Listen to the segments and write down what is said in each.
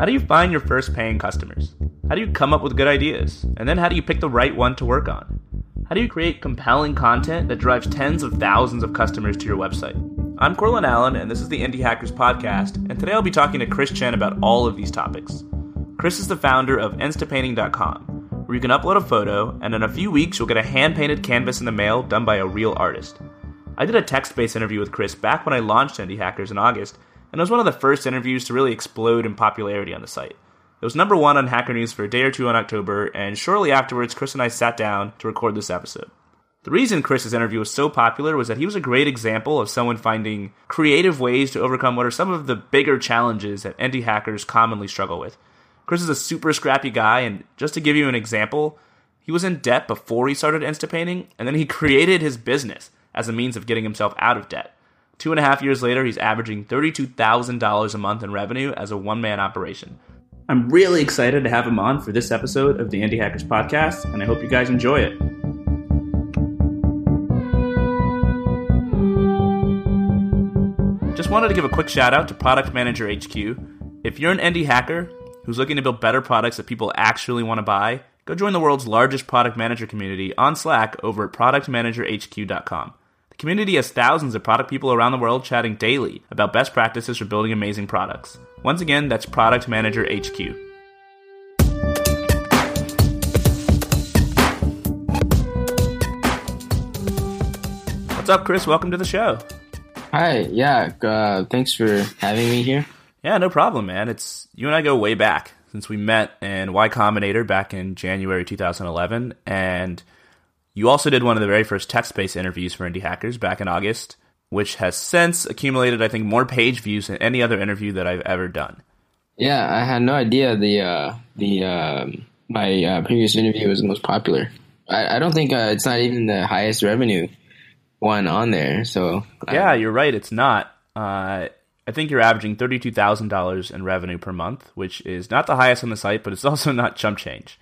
How do you find your first paying customers? How do you come up with good ideas? And then how do you pick the right one to work on? How do you create compelling content that drives tens of thousands of customers to your website? I'm Courtland Allen, and this is the Indie Hackers Podcast, and today I'll be talking to Chris Chen about all of these topics. Chris is the founder of Instapainting.com, where you can upload a photo, and in a few weeks you'll get a hand painted canvas in the mail done by a real artist. I did a text based interview with Chris back when I launched Indie Hackers in August, and it was one of the first interviews to really explode in popularity on the site. It was number one on Hacker News for a day or two in October, and shortly afterwards, Chris and I sat down to record this episode. The reason Chris's interview was so popular was that he was a great example of someone finding creative ways to overcome what are some of the bigger challenges that indie hackers commonly struggle with. Chris is a super scrappy guy, and just to give you an example, he was in debt before he started Instapainting, and then he created his business as a means of getting himself out of debt. Two and a half years later, he's averaging $32,000 a month in revenue as a one man operation. I'm really excited to have him on for this episode of the Indie Hackers Podcast, and I hope you guys enjoy it. Just wanted to give a quick shout out to Product Manager HQ. If you're an indie hacker who's looking to build better products that people actually want to buy, go join the world's largest product manager community on Slack over at productmanagerhq.com The community has thousands of product people around the world chatting daily about best practices for building amazing products. Once again, that's Product Manager HQ. What's up, Chris? Welcome to the show. Hi. Yeah. Uh, thanks for having me here. Yeah, no problem, man. It's you and I go way back since we met in Y Combinator back in January 2011, and you also did one of the very first text based interviews for Indie Hackers back in August, which has since accumulated, I think, more page views than any other interview that I've ever done. Yeah, I had no idea the uh, the uh, my uh, previous interview was the most popular. I, I don't think uh, it's not even the highest revenue one on there. So yeah, you're right. It's not. Uh, I think you're averaging thirty-two thousand dollars in revenue per month, which is not the highest on the site, but it's also not chump change.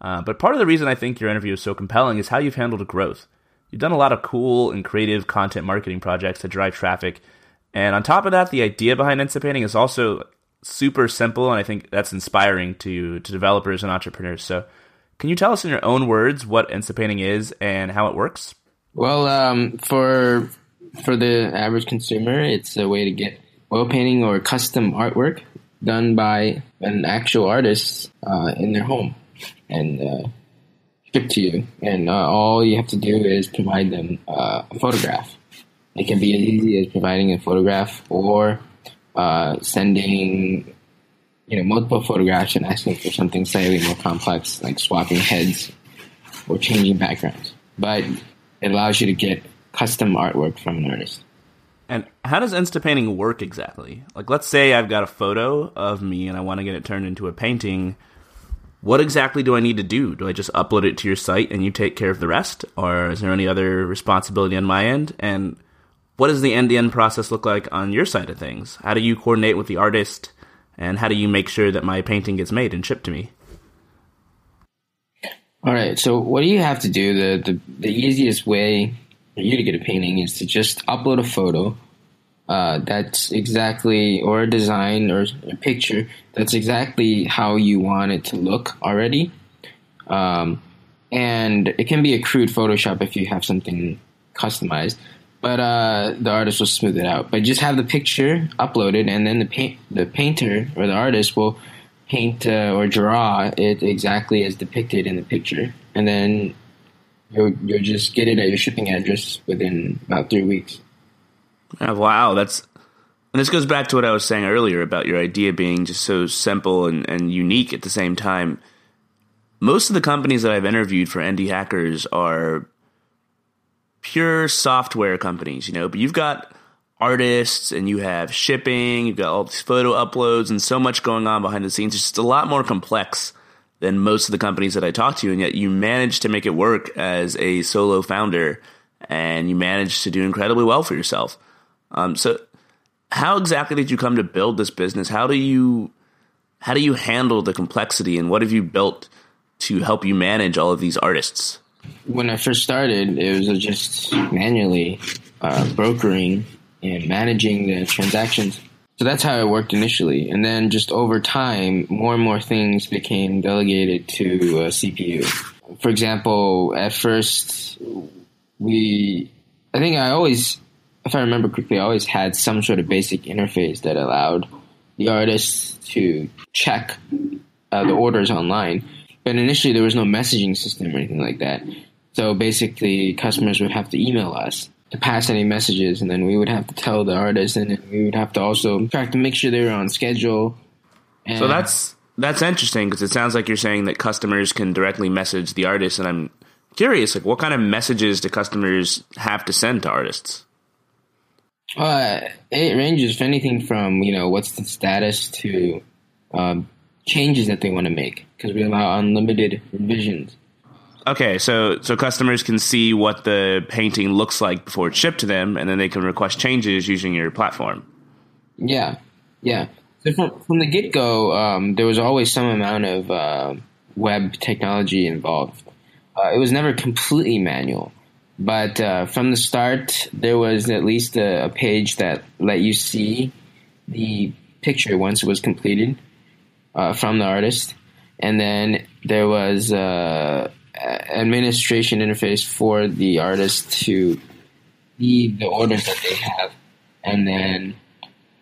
Uh, but part of the reason I think your interview is so compelling is how you've handled growth. You've done a lot of cool and creative content marketing projects to drive traffic. And on top of that, the idea behind Instapainting is also super simple, and I think that's inspiring to, to developers and entrepreneurs. So, can you tell us in your own words what Instapainting is and how it works? Well, um, for for the average consumer, it's a way to get oil painting or custom artwork done by an actual artist uh, in their home and uh, ship to you. And uh, all you have to do is provide them uh, a photograph. It can be as easy as providing a photograph or uh, sending you know multiple photographs and asking for something slightly more complex, like swapping heads or changing backgrounds. But it allows you to get custom artwork from an artist. And how does Instapainting work exactly? Like, let's say I've got a photo of me and I want to get it turned into a painting what exactly do I need to do? Do I just upload it to your site and you take care of the rest? Or is there any other responsibility on my end? And what does the end to end process look like on your side of things? How do you coordinate with the artist? And how do you make sure that my painting gets made and shipped to me? All right. So, what do you have to do? The, the, the easiest way for you to get a painting is to just upload a photo uh, that's exactly or a design or a picture that's exactly how you want it to look already. Um, and it can be a crude photoshop if you have something customized but uh, the artist will smooth it out. But just have the picture uploaded and then the paint the painter or the artist will paint uh, or draw it exactly as depicted in the picture. And then you'll, you'll just get it at your shipping address within about three weeks Oh, wow, that's and this goes back to what I was saying earlier about your idea being just so simple and, and unique at the same time. Most of the companies that I've interviewed for indie hackers are pure software companies, you know, but you've got artists and you have shipping, you've got all these photo uploads and so much going on behind the scenes. It's just a lot more complex than most of the companies that I talk to, and yet you manage to make it work as a solo founder and you manage to do incredibly well for yourself. Um, so, how exactly did you come to build this business? How do you how do you handle the complexity, and what have you built to help you manage all of these artists? when I first started, it was just manually uh, brokering and managing the transactions. So that's how it worked initially. And then just over time, more and more things became delegated to uh, CPU. For example, at first, we, I think I always, if I remember correctly, I always had some sort of basic interface that allowed the artists to check uh, the orders online. But initially, there was no messaging system or anything like that. So basically, customers would have to email us pass any messages, and then we would have to tell the artist, and we would have to also track to make sure they were on schedule. So that's that's interesting because it sounds like you're saying that customers can directly message the artist, and I'm curious, like what kind of messages do customers have to send to artists? Uh, it ranges from anything from you know what's the status to um, changes that they want to make because we allow unlimited revisions. Okay, so so customers can see what the painting looks like before it's shipped to them, and then they can request changes using your platform. Yeah, yeah. So from from the get go, um, there was always some amount of uh, web technology involved. Uh, it was never completely manual, but uh, from the start, there was at least a, a, page that let you see the picture once it was completed uh, from the artist, and then there was uh, administration interface for the artist to see the orders that they have and then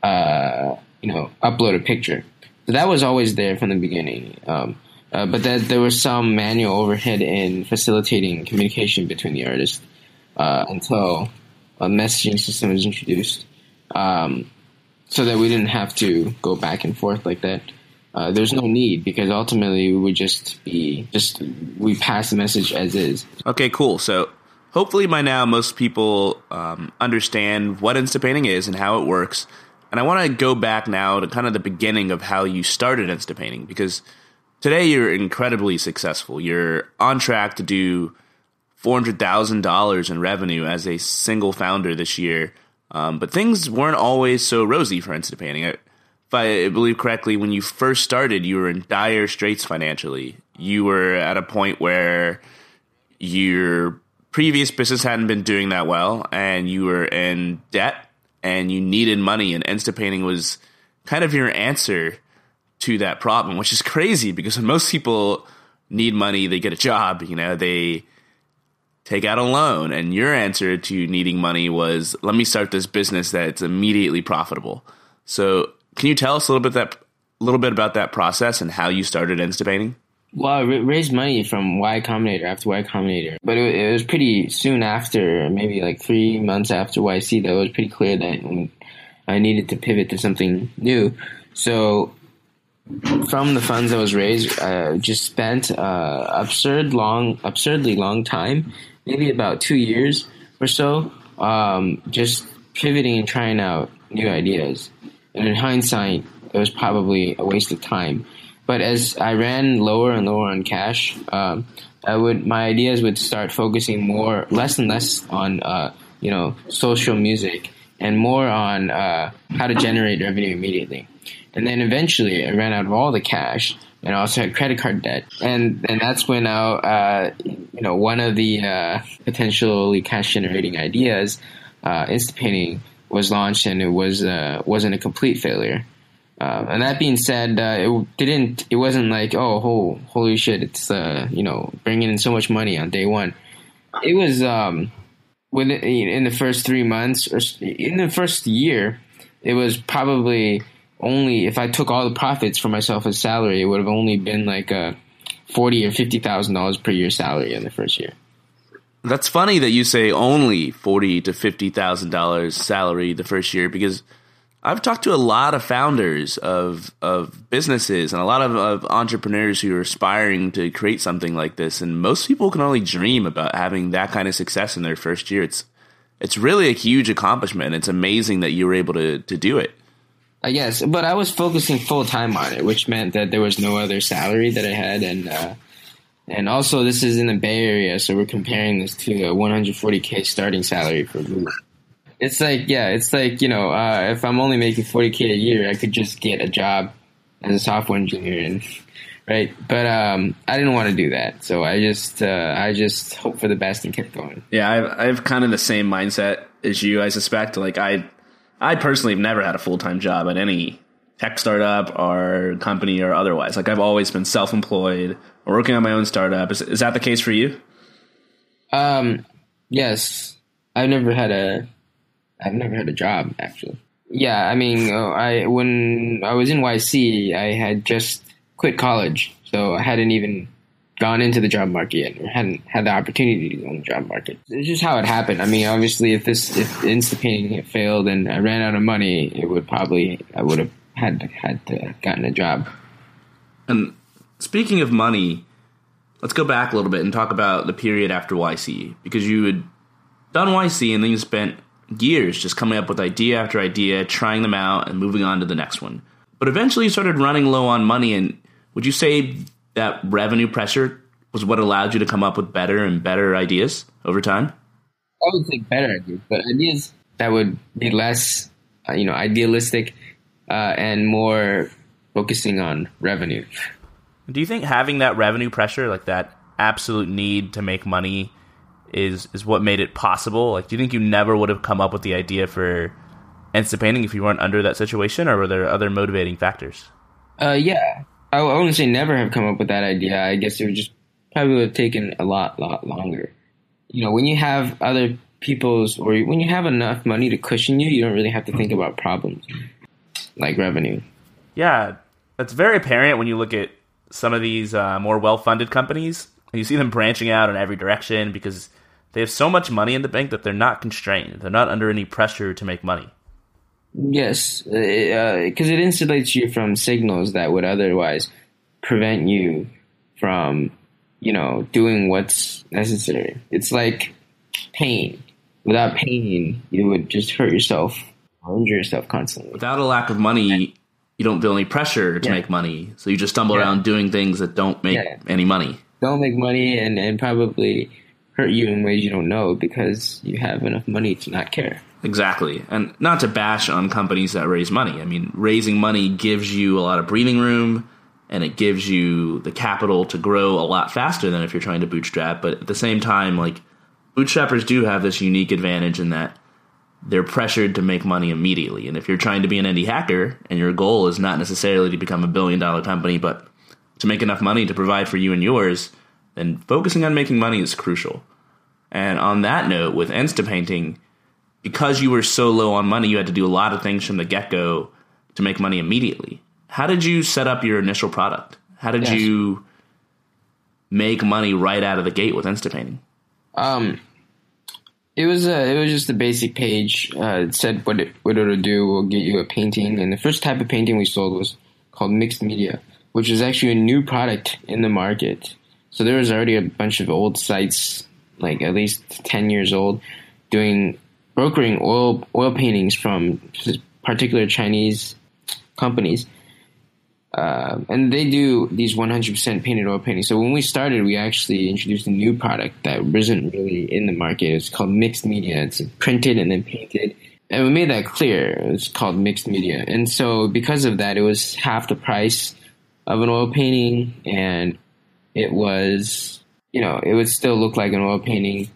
uh, you know upload a picture. So that was always there from the beginning. Um, uh, but that there was some manual overhead in facilitating communication between the artists uh, until a messaging system was introduced, um, so that we didn't have to go back and forth like that uh, there's no need because ultimately we would just be just we pass the message as is. Okay, cool. So hopefully by now most people um, understand what Instapainting is and how it works. And I want to go back now to kind of the beginning of how you started Instapainting because today you're incredibly successful. You're on track to do four hundred thousand dollars in revenue as a single founder this year. Um, but things weren't always so rosy for Instapainting. I, I believe correctly, when you first started, you were in dire straits financially. You were at a point where your previous business hadn't been doing that well, and you were in debt, and you needed money, and Instapainting was kind of your answer to that problem, which is crazy because when most people need money, they get a job, you know, they take out a loan, and your answer to needing money was, let me start this business that's immediately profitable. So can you tell us a little bit that a little bit about that process and how you started Instapainting? Well, I raised money from Y Combinator after Y Combinator, but it, it, was pretty soon after, maybe like three months after YC, that it was pretty clear that I needed to pivot to something new. So, from the funds that was raised, I just spent uh, absurd long, absurdly long time, maybe about two years or so, um, just pivoting and trying out new ideas. And in hindsight, it was probably a waste of time. But as I ran lower and lower on cash, um, I would my ideas would start focusing more, less and less on uh, you know social music, and more on uh, how to generate revenue immediately. And then eventually, I ran out of all the cash, and I also had credit card debt, and and that's when I, uh, you know one of the uh, potentially cash generating ideas, uh, Instapainting was launched and it was uh, wasn't a complete failure. Uh, and that being said, uh, it didn't. It wasn't like oh, oh holy shit! It's uh, you know bringing in so much money on day one. It was um, within in the first three months or in the first year, it was probably only if I took all the profits for myself as salary, it would have only been like a forty or fifty thousand dollars per year salary in the first year. That's funny that you say only forty to fifty thousand dollars salary the first year because I've talked to a lot of founders of of businesses and a lot of, of entrepreneurs who are aspiring to create something like this, and most people can only dream about having that kind of success in their first year. It's it's really a huge accomplishment. It's amazing that you were able to to do it. I guess, but I was focusing full time on it, which meant that there was no other salary that I had, and uh, and also, this is in the Bay Area, so we're comparing this to a 140k starting salary for Google. It's like, yeah, it's like you know, uh, if I'm only making 40k a year, I could just get a job as a software engineer and right? But um, I didn't want to do that, so I just uh, I just hope for the best and kept going. Yeah, I, I have kind of the same mindset as you. I suspect. Like I, I personally have never had a full time job at any tech startup or company or otherwise. Like I've always been self employed or working on my own startup. Is is that the case for you? Um, yes, I've never had a I've never had a job actually. Yeah, I mean, uh, I when I was in YC, I had just quit college, so I hadn't even gone into the job market yet, or hadn't had the opportunity to go in the job market. It's just how it happened. I mean, obviously, if this if Instapainting had failed and I ran out of money, it would probably I would have had had to gotten a job. And speaking of money, let's go back a little bit and talk about the period after YC because you had done YC and then you spent years just coming up with idea after idea, trying them out, and moving on to the next one. But eventually you started running low on money, and would you say that revenue pressure was what allowed you to come up with better and better ideas over time? I would say better ideas, but ideas that would be less, uh, you know, idealistic uh, and more focusing on revenue. Do you think having that revenue pressure, like that absolute need to make money, is is what made it possible? Like, do you think you never would have come up with the idea for Instapainting if you weren't under that situation, or were there other motivating factors? Uh, yeah, I, I wouldn't say never have come up with that idea. I guess it would just probably would have taken a lot, lot longer. You know, when you have other people's, or when you have enough money to cushion you, you don't really have to think about problems like revenue. Yeah, that's very apparent when you look at some of these uh, more well-funded companies. You see them branching out in every direction because they have so much money in the bank that they're not constrained. They're not under any pressure to make money. Yes, because uh, it insulates you from signals that would otherwise prevent you from, you know, doing what's necessary. It's like pain. Without pain, you would just hurt yourself injure yourself constantly. Without a lack of money, you don't feel any pressure to Yeah. make money, so you just stumble Yeah. around doing things that don't make Yeah. any money. Don't make money and, and probably hurt you in ways you don't know because you have enough money to not care. Exactly. And not to bash on companies that raise money. I mean, raising money gives you a lot of breathing room and it gives you the capital to grow a lot faster than if you're trying to bootstrap. But at the same time, like, bootstrappers do have this unique advantage in that they're pressured to make money immediately. And if you're trying to be an indie hacker and your goal is not necessarily to become a billion dollar company, but to make enough money to provide for you and yours, then focusing on making money is crucial. And on that note, with Instapainting, because you were so low on money, you had to do a lot of things from the get go to make money immediately. How did you set up your initial product? How did Yes. you make money right out of the gate with Instapainting? Um, it was a, it was just a basic page. Uh, it said what it what it'll do We'll get you a painting, and the first type of painting we sold was called mixed media, which is actually a new product in the market. So there was already a bunch of old sites, like at least ten years old, doing brokering oil oil paintings from particular Chinese companies. Uh, and they do these 100% painted oil paintings. So when we started, we actually introduced a new product that wasn't really in the market. It's called mixed media. It's printed and then painted. And we made that clear. It's called mixed media. And so because of that, it was half the price of an oil painting and it was, you know, it would still look like an oil painting.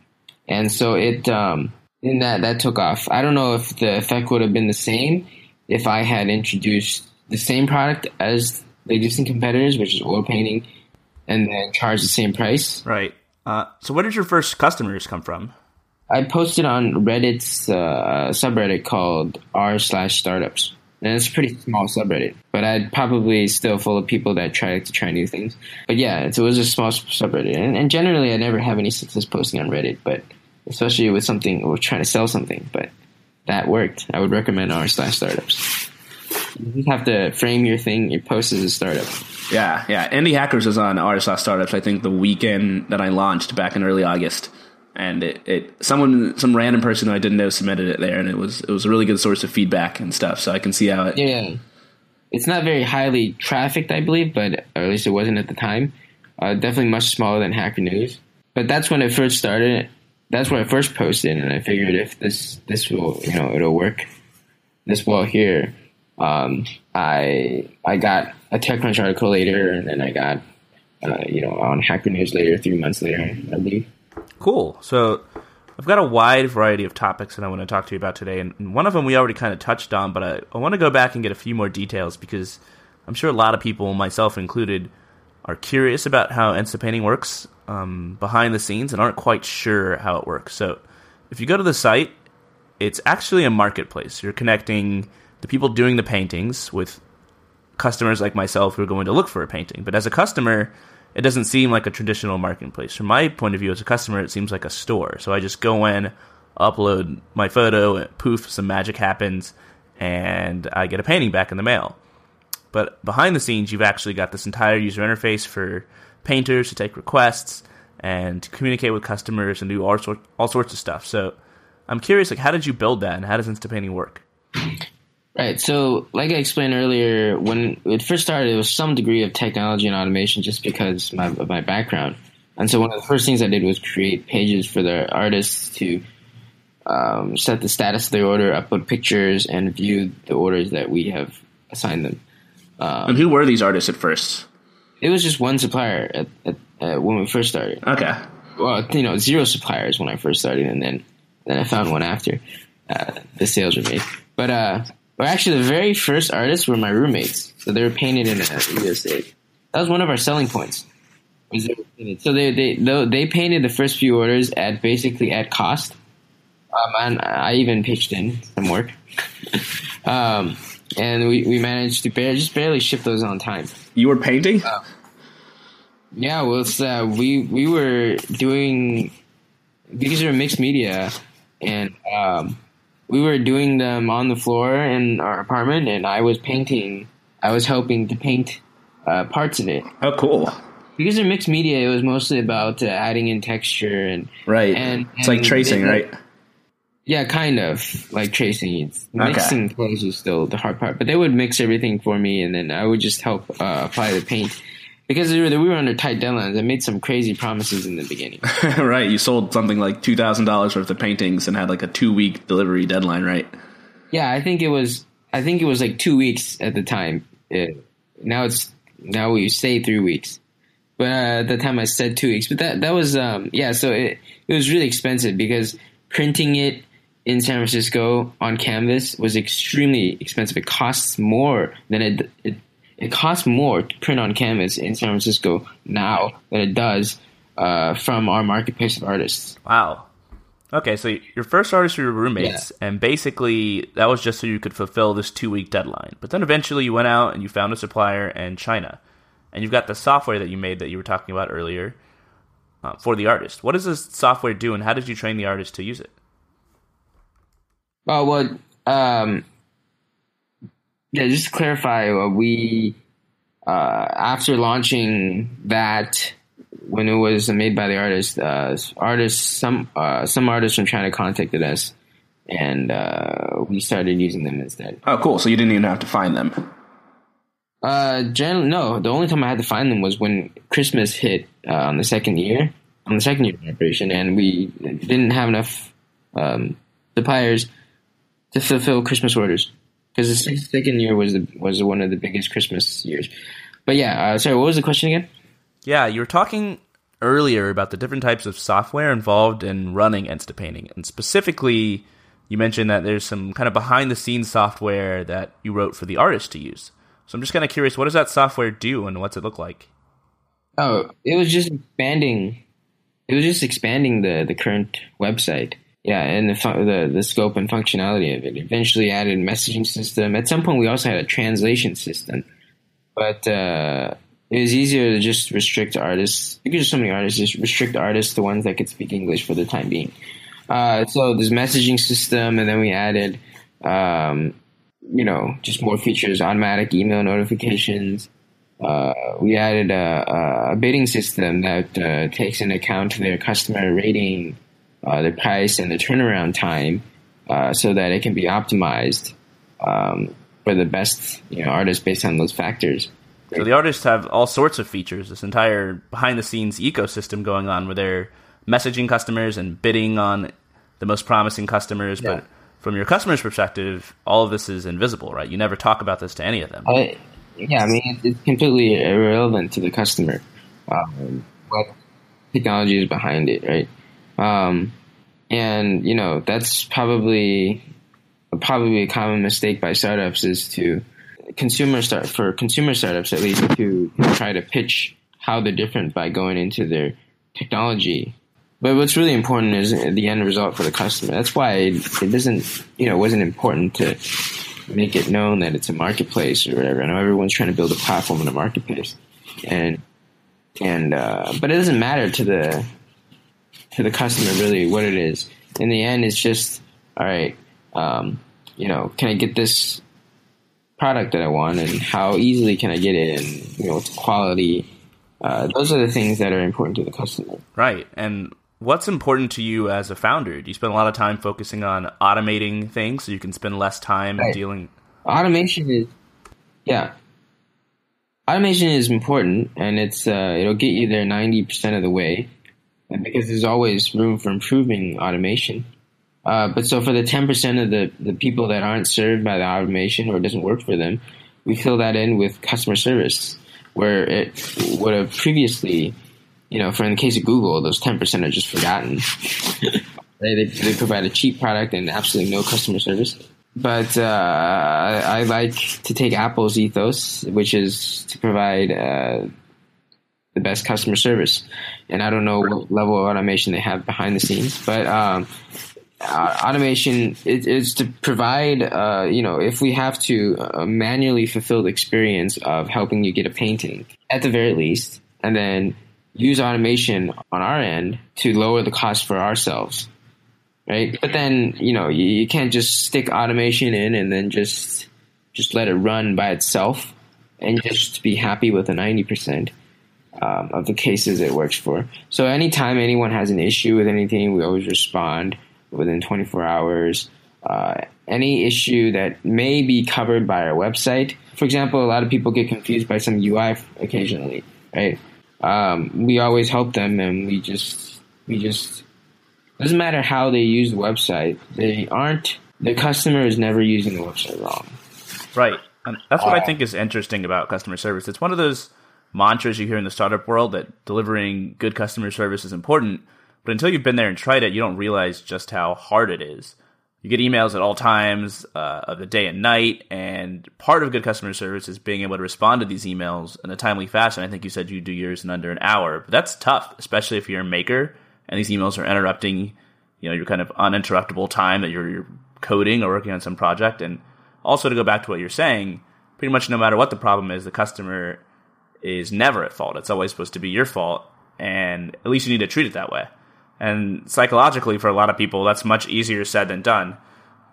And so it, um, that, that took off. I don't know if the effect would have been the same if I had introduced the same product as the existing competitors, which is oil painting, and then charge the same price. Right. Uh, so, where did your first customers come from? I posted on Reddit's uh, subreddit called r slash startups, and it's a pretty small subreddit. But I'd probably still full of people that try to try new things. But yeah, it was a small subreddit, and, and generally I never have any success posting on Reddit, but especially with something or trying to sell something. But that worked. I would recommend r slash startups. You just have to frame your thing, your post as a startup. Yeah, yeah. Indie Hackers was on RSS Startups. I think the weekend that I launched back in early August, and it, it someone some random person who I didn't know submitted it there, and it was it was a really good source of feedback and stuff. So I can see how it. Yeah. It's not very highly trafficked, I believe, but or at least it wasn't at the time. Uh, definitely much smaller than Hacker News. But that's when it first started. That's when I first posted, and I figured if this this will you know it'll work this well here, Um, I I got a TechCrunch article later, and then I got uh, you know on Hacker News later, three months later, I believe. Cool. So I've got a wide variety of topics that I want to talk to you about today, and one of them we already kind of touched on, but I, I want to go back and get a few more details because I'm sure a lot of people, myself included, are curious about how Instapainting works um, behind the scenes and aren't quite sure how it works. So if you go to the site, it's actually a marketplace. You're connecting the people doing the paintings with customers like myself who are going to look for a painting. But as a customer, it doesn't seem like a traditional marketplace. From my point of view as a customer, it seems like a store. So I just go in, upload my photo, poof, some magic happens, and I get a painting back in the mail. But behind the scenes, you've actually got this entire user interface for painters to take requests and communicate with customers and do all, sort, all sorts of stuff. So I'm curious, like, how did you build that, and how does Instapainting work? Right. So, like I explained earlier, when it first started, it was some degree of technology and automation, just because my, of my background. And so, one of the first things I did was create pages for the artists to um, set the status of their order, upload pictures, and view the orders that we have assigned them. Um, and who were these artists at first? It was just one supplier at, at, uh, when we first started. Okay. Well, you know, zero suppliers when I first started, and then then I found one after uh, the sales were made. But uh, well, actually, the very first artists were my roommates, so they were painted in a USA. That was one of our selling points. So they they they painted the first few orders at basically at cost. Um, and I even pitched in some work. um, and we, we managed to barely, just barely ship those on time. You were painting? Uh, yeah, well, uh, we we were doing because we are mixed media, and um, we were doing them on the floor in our apartment, and I was painting. I was helping to paint uh, parts of it. Oh, cool! Because they're mixed media, it was mostly about uh, adding in texture and right. And, it's like tracing, right? Yeah, kind of like tracing. It's mixing okay. clothes is still the hard part, but they would mix everything for me, and then I would just help uh, apply the paint. Because we were, we were under tight deadlines, I made some crazy promises in the beginning. right, you sold something like two thousand dollars worth of paintings and had like a two week delivery deadline, right? Yeah, I think it was. I think it was like two weeks at the time. It, now it's now we say three weeks, but uh, at the time I said two weeks. But that that was um, yeah. So it it was really expensive because printing it in San Francisco on canvas was extremely expensive. It costs more than it, it it costs more to print on canvas in San Francisco now than it does uh, from our marketplace of artists. Wow. Okay, so your first artists were your roommates, yeah. and basically that was just so you could fulfill this two week deadline. But then eventually you went out and you found a supplier in China, and you've got the software that you made that you were talking about earlier uh, for the artist. What does this software do, and how did you train the artist to use it? Well, um, yeah. Just to clarify, uh, we uh, after launching that when it was made by the artist, uh, artists some uh, some artists from China contacted us, and uh, we started using them instead. Oh, cool! So you didn't even have to find them. Uh, generally, no. The only time I had to find them was when Christmas hit uh, on the second year, on the second year of operation, and we didn't have enough um, suppliers to fulfill Christmas orders because the second year was the, was one of the biggest Christmas years. But yeah, uh, sorry, what was the question again? Yeah, you were talking earlier about the different types of software involved in running Instapainting, and specifically, you mentioned that there's some kind of behind the scenes software that you wrote for the artist to use. So I'm just kind of curious, what does that software do, and what's it look like? Oh, it was just expanding. It was just expanding the the current website yeah, and the, the, the scope and functionality of it. Eventually added messaging system. At some point, we also had a translation system, but uh, it was easier to just restrict artists because there's so many artists. Just restrict artists to ones that could speak English for the time being. Uh, so this messaging system, and then we added, um, you know, just more features, automatic email notifications. Uh, we added a, a, bidding system that uh, takes into account their customer rating uh, the price and the turnaround time uh, so that it can be optimized um, for the best you know, artists based on those factors. So the artists have all sorts of features, this entire behind the scenes ecosystem going on where they're messaging customers and bidding on the most promising customers, yeah. but from your customer's perspective, all of this is invisible, right? You never talk about this to any of them. Uh, yeah, I mean, it's completely irrelevant to the customer um, what technology is behind it, right? Um, and you know, that's probably probably a common mistake by startups is to consumer start for consumer startups at least to try to pitch how they're different by going into their technology. But what's really important is the end result for the customer. That's why it, doesn't, you know, it wasn't important to make it known that it's a marketplace or whatever. I know everyone's trying to build a platform in a marketplace, and and uh, but it doesn't matter to the to the customer really what it is. In the end, it's just all right. Um, you know, can I get this product that I want, and how easily can I get it, and you know, what's quality. Uh, those are the things that are important to the customer. Right, and what's important to you as a founder? Do you spend a lot of time focusing on automating things so you can spend less time right. dealing? Automation is, yeah, automation is important, and it's uh, it'll get you there ninety percent of the way, because there's always room for improving automation. Uh, but so for the ten percent of the the people that aren't served by the automation or doesn't work for them, we fill that in with customer service, where it would have previously, you know, for in the case of Google, those ten percent are just forgotten. they, they they provide a cheap product and absolutely no customer service but uh, I, I, like to take Apple's ethos, which is to provide uh, the best customer service. And I don't know what level of automation they have behind the scenes, but um, uh, automation is, is, to provide, uh, you know, if we have to uh, manually fulfill the experience of helping you get a painting, at the very least, and then use automation on our end to lower the cost for ourselves right? But then you know you, you can't just stick automation in and then just just let it run by itself and just be happy with a ninety percent. Um, of the cases it works for. So anytime anyone has an issue with anything, we always respond within 24 hours. Uh, any issue that may be covered by our website. For example, a lot of people get confused by some UI occasionally, right? Um, we always help them, and we just we just doesn't matter how they use the website, they aren't, the customer is never using the website wrong. Right. And that's what uh, I think is interesting about customer service. It's one of those mantras you hear in the startup world that delivering good customer service is important. But until you've been there and tried it, you don't realize just how hard it is. You get emails at all times uh, of the day and night, and part of good customer service is being able to respond to these emails in a timely fashion. I think you said you do yours in under an hour, but that's tough, especially if you're a maker and these emails are interrupting, you know, your kind of uninterruptible time that you're, you're coding or working on some project. And also to go back to what you're saying, pretty much no matter what the problem is, the customer is never at fault. It's always supposed to be your fault, and at least you need to treat it that way. And psychologically, for a lot of people, that's much easier said than done.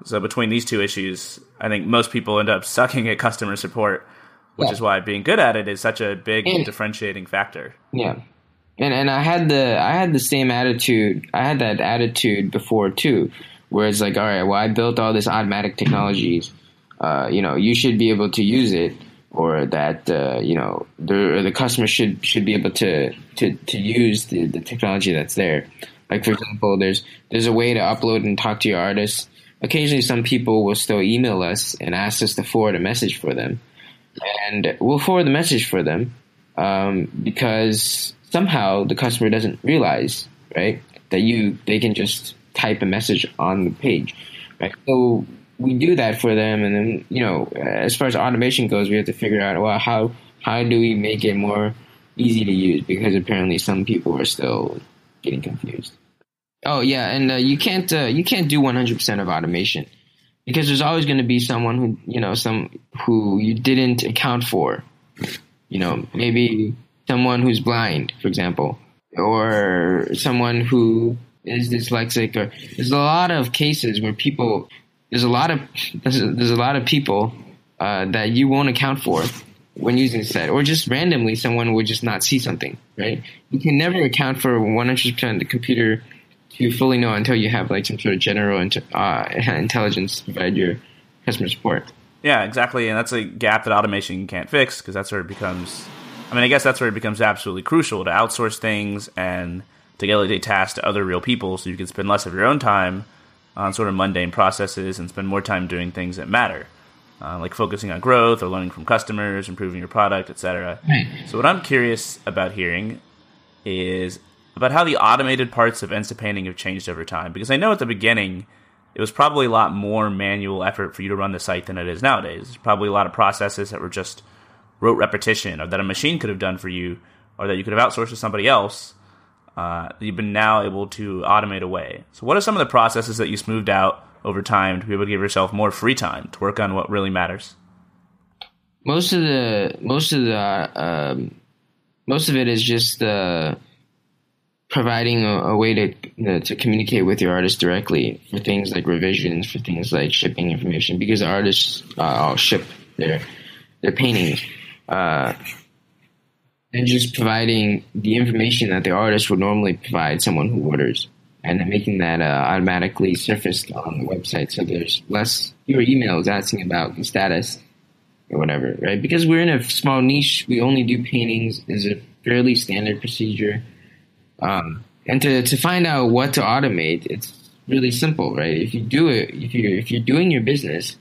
So between these two issues, I think most people end up sucking at customer support, which yeah. is why being good at it is such a big and, differentiating factor. Yeah, and and I had the I had the same attitude. I had that attitude before too, where it's like, all right, well, I built all this automatic technologies. Uh, you know, you should be able to use it, or that uh, you know the the customer should should be able to to to use the, the technology that's there. Like for example, there's there's a way to upload and talk to your artists. Occasionally, some people will still email us and ask us to forward a message for them, and we'll forward the message for them um, because somehow the customer doesn't realize, right, that you they can just type a message on the page, right? So we do that for them, and then you know, as far as automation goes, we have to figure out well how how do we make it more easy to use because apparently some people are still getting confused. Oh yeah, and uh, you can't uh, you can't do 100% of automation because there's always going to be someone who you know some who you didn't account for. You know, maybe someone who's blind, for example, or someone who is dyslexic, or there's a lot of cases where people there's a lot of there's a, there's a lot of people uh, that you won't account for when using set, or just randomly someone would just not see something, right? You can never account for 100% of the computer to fully know until you have like some sort of general uh, intelligence to provide your customer support. Yeah, exactly, and that's a gap that automation can't fix because that's where it becomes I mean, I guess that's where it becomes absolutely crucial to outsource things and to delegate tasks to other real people so you can spend less of your own time on sort of mundane processes and spend more time doing things that matter, uh, like focusing on growth or learning from customers, improving your product, etc. Right. So, what I'm curious about hearing is about how the automated parts of Instapainting have changed over time. Because I know at the beginning, it was probably a lot more manual effort for you to run the site than it is nowadays. There's probably a lot of processes that were just rote repetition or that a machine could have done for you or that you could have outsourced to somebody else. Uh, you've been now able to automate away. So, what are some of the processes that you smoothed out over time to be able to give yourself more free time to work on what really matters? Most of the most of the um, most of it is just uh, providing a, a way to to communicate with your artist directly for things like revisions, for things like shipping information, because the artists uh, all ship their their paintings, uh, and just providing the information that the artist would normally provide someone who orders, and making that uh, automatically surfaced on the website, so there's less fewer emails asking about the status or whatever, right? Because we're in a small niche, we only do paintings is a fairly standard procedure. Um, and to, to find out what to automate, it's really simple, right? If you do it, if you if you're doing your business,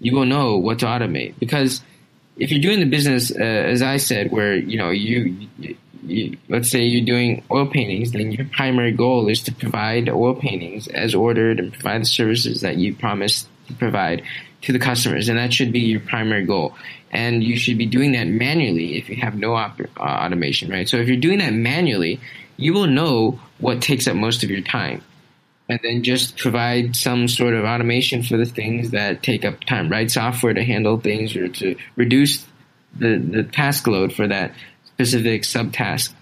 you will know what to automate because if you're doing the business, uh, as I said, where you know you, you, let's say you're doing oil paintings, then your primary goal is to provide oil paintings as ordered and provide the services that you promised to provide to the customers, and that should be your primary goal. And you should be doing that manually if you have no op- uh, automation, right? So if you're doing that manually, you will know what takes up most of your time and then just provide some sort of automation for the things that take up time. right? software to handle things or to reduce the, the task load for that specific subtask.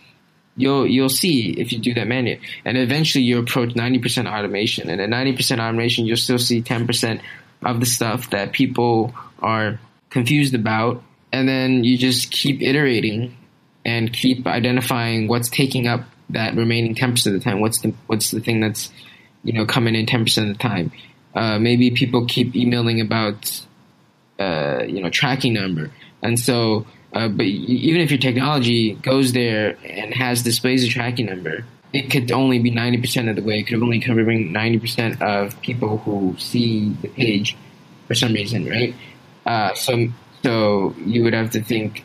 You'll you'll see if you do that manually, and eventually you approach ninety percent automation. And at ninety percent automation, you'll still see ten percent of the stuff that people are confused about, and then you just keep iterating and keep identifying what's taking up that remaining ten percent of the time. What's the what's the thing that's you know coming in ten percent of the time? Uh, maybe people keep emailing about uh, you know tracking number, and so. Uh, but even if your technology goes there and has displays a tracking number, it could only be 90% of the way. It could only covering 90% of people who see the page for some reason, right? Uh, so, so you would have to think,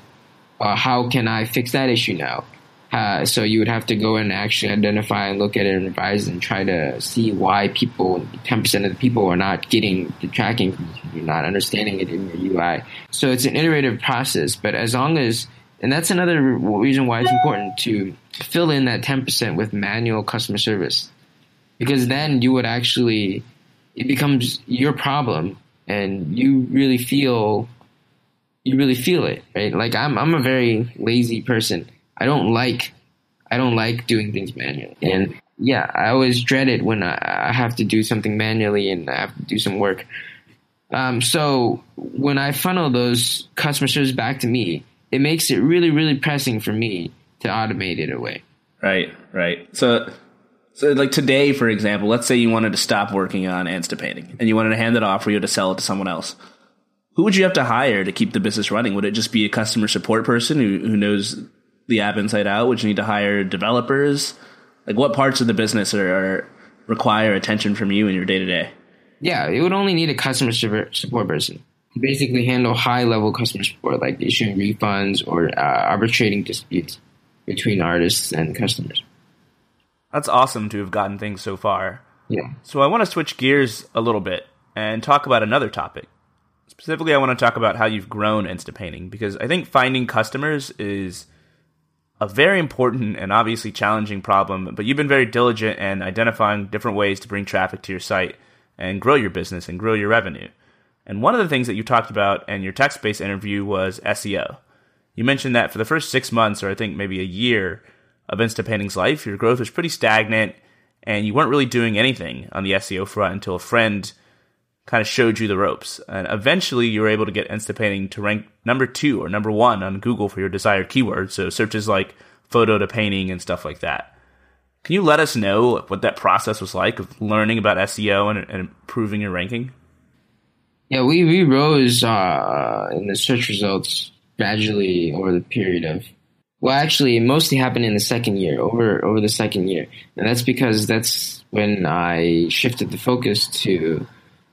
uh, how can I fix that issue now? Uh, so you would have to go and actually identify and look at it and revise and try to see why people, 10% of the people are not getting the tracking, you're not understanding it in your UI. So it's an iterative process, but as long as, and that's another reason why it's important to fill in that 10% with manual customer service. Because then you would actually, it becomes your problem and you really feel, you really feel it, right? Like I'm, I'm a very lazy person. I don't like I don't like doing things manually. And yeah, I always dread it when I, I have to do something manually and I have to do some work. Um, so when I funnel those customer service back to me, it makes it really, really pressing for me to automate it away. Right, right. So, so like today, for example, let's say you wanted to stop working on Instapainting and you wanted to hand it off for you to sell it to someone else. Who would you have to hire to keep the business running? Would it just be a customer support person who, who knows the app inside out? Would you need to hire developers? Like what parts of the business are, are require attention from you in your day to day? Yeah, it would only need a customer support person to basically handle high level customer support, like issuing refunds or uh, arbitrating disputes between artists and customers. That's awesome to have gotten things so far. Yeah. So I want to switch gears a little bit and talk about another topic. Specifically, I want to talk about how you've grown Instapainting because I think finding customers is a very important and obviously challenging problem, but you've been very diligent in identifying different ways to bring traffic to your site and grow your business and grow your revenue. And one of the things that you talked about in your text based interview was SEO. You mentioned that for the first six months, or I think maybe a year of Instapainting's life, your growth was pretty stagnant and you weren't really doing anything on the SEO front until a friend kind of showed you the ropes. And eventually you were able to get Instapainting to rank number two or number one on Google for your desired keyword. So searches like photo to painting and stuff like that. Can you let us know what that process was like of learning about SEO and, and improving your ranking? Yeah, we, we rose uh, in the search results gradually over the period of Well, actually, it mostly happened in the second year, over over the second year, and that's because that's when I shifted the focus to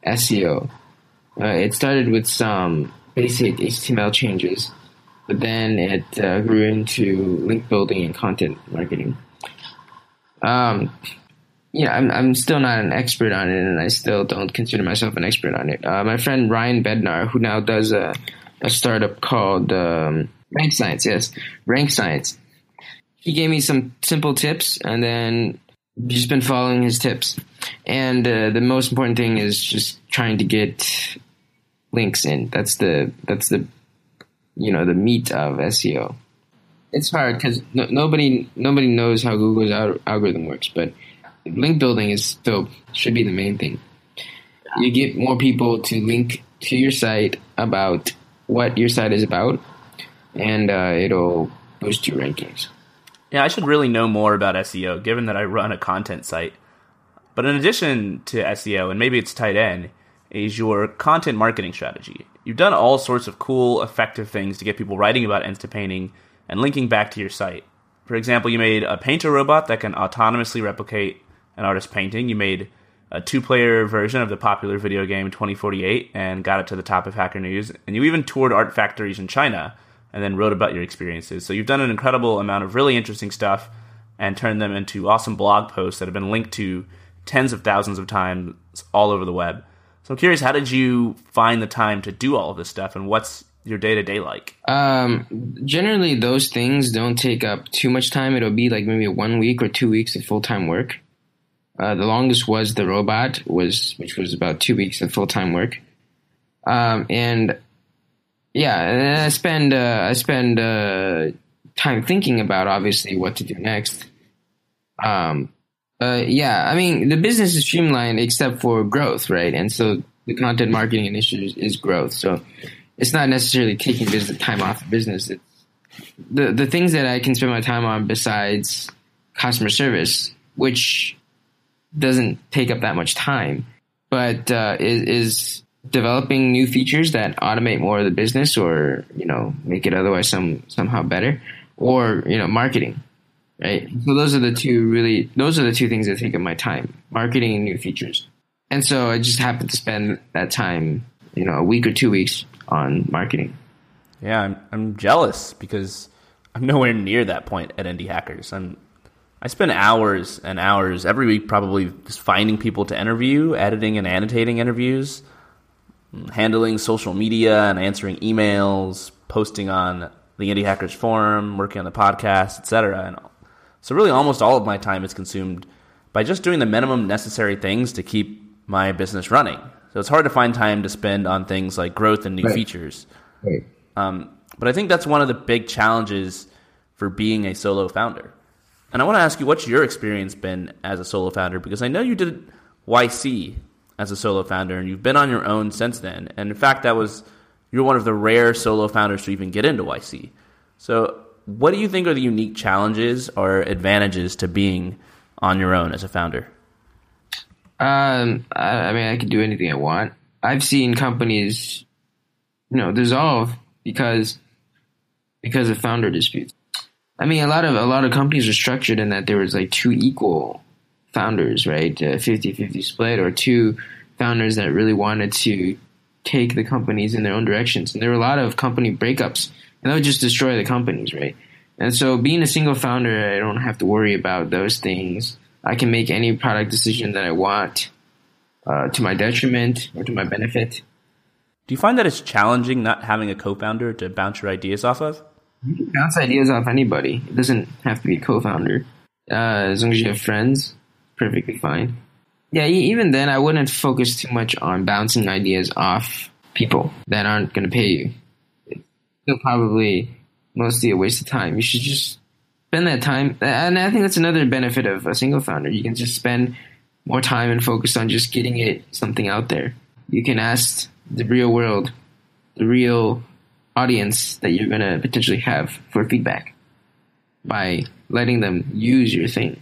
SEO. Uh, it started with some basic HTML changes, but then it uh, grew into link building and content marketing. Um, yeah, I'm I'm still not an expert on it, and I still don't consider myself an expert on it. Uh, my friend Ryan Bednar, who now does a a startup called um, Rank Science, yes, Rank Science. He gave me some simple tips, and then just been following his tips. And uh, the most important thing is just trying to get links in. That's the that's the you know the meat of SEO. It's hard because no, nobody nobody knows how Google's al- algorithm works, but link building is still should be the main thing. You get more people to link to your site about what your site is about, and uh, it'll boost your rankings. Yeah, I should really know more about SEO, given that I run a content site. But in addition to SEO, and maybe it's tight end, is your content marketing strategy. You've done all sorts of cool, effective things to get people writing about Instapainting and linking back to your site. For example, you made a painter robot that can autonomously replicate an artist's painting. You made a two player version of the popular video game 2048 and got it to the top of Hacker News. And you even toured art factories in China and then wrote about your experiences. So you've done an incredible amount of really interesting stuff and turned them into awesome blog posts that have been linked to tens of thousands of times all over the web. So I'm curious, how did you find the time to do all of this stuff and what's your day to day like? Um, generally, those things don't take up too much time. It'll be like maybe one week or two weeks of full time work. Uh, the longest was the robot, was which was about two weeks of full time work. Um, and yeah, and I spend uh, I spend uh, time thinking about obviously what to do next. Um, uh, yeah, I mean the business is streamlined except for growth, right? And so the content marketing initiative is growth. So it's not necessarily taking business time off the business. It's the the things that I can spend my time on besides customer service, which doesn't take up that much time, but uh, is, is developing new features that automate more of the business or you know make it otherwise some somehow better or you know marketing right? So those are the two really those are the two things that take up my time marketing and new features. And so i just happened to spend that time you know a week or two weeks on marketing. Yeah, I'm, I'm jealous because I'm nowhere near that point at Indie Hackers. I'm I spend hours and hours every week probably just finding people to interview, editing and annotating interviews, handling social media and answering emails, posting on the Indie Hackers forum, working on the podcast, etc. And so really almost all of my time is consumed by just doing the minimum necessary things to keep my business running. So it's hard to find time to spend on things like growth and new Right. features. right Um, but I think that's one of the big challenges for being a solo founder. And I want to ask you, what's your experience been as a solo founder? Because I know you did YC as a solo founder, and you've been on your own since then. And in fact, that was you're one of the rare solo founders to even get into YC. So, what do you think are the unique challenges or advantages to being on your own as a founder? Um, I, I mean, I can do anything I want. I've seen companies, you know, dissolve because because of founder disputes. I mean, a lot of a lot of companies are structured in that there was like two equal founders, right? A 50-50 split, or two founders that really wanted to take the companies in their own directions. And there were a lot of company breakups, and that would just destroy the companies, right? And so, being a single founder, I don't have to worry about those things. I can make any product decision that I want uh, to my detriment or to my benefit. Do you find that it's challenging not having a co founder to bounce your ideas off of? You can bounce ideas off anybody. It doesn't have to be a co-founder. Uh, as long as you have friends, perfectly fine. Yeah, even then, I wouldn't focus too much on bouncing ideas off people that aren't going to pay you. It's still probably mostly a waste of time. You should just spend that time. And I think that's another benefit of a single founder. You can just spend more time and focus on just getting it something out there. You can ask the real world, the real audience that you're going to potentially have for feedback by letting them use your thing.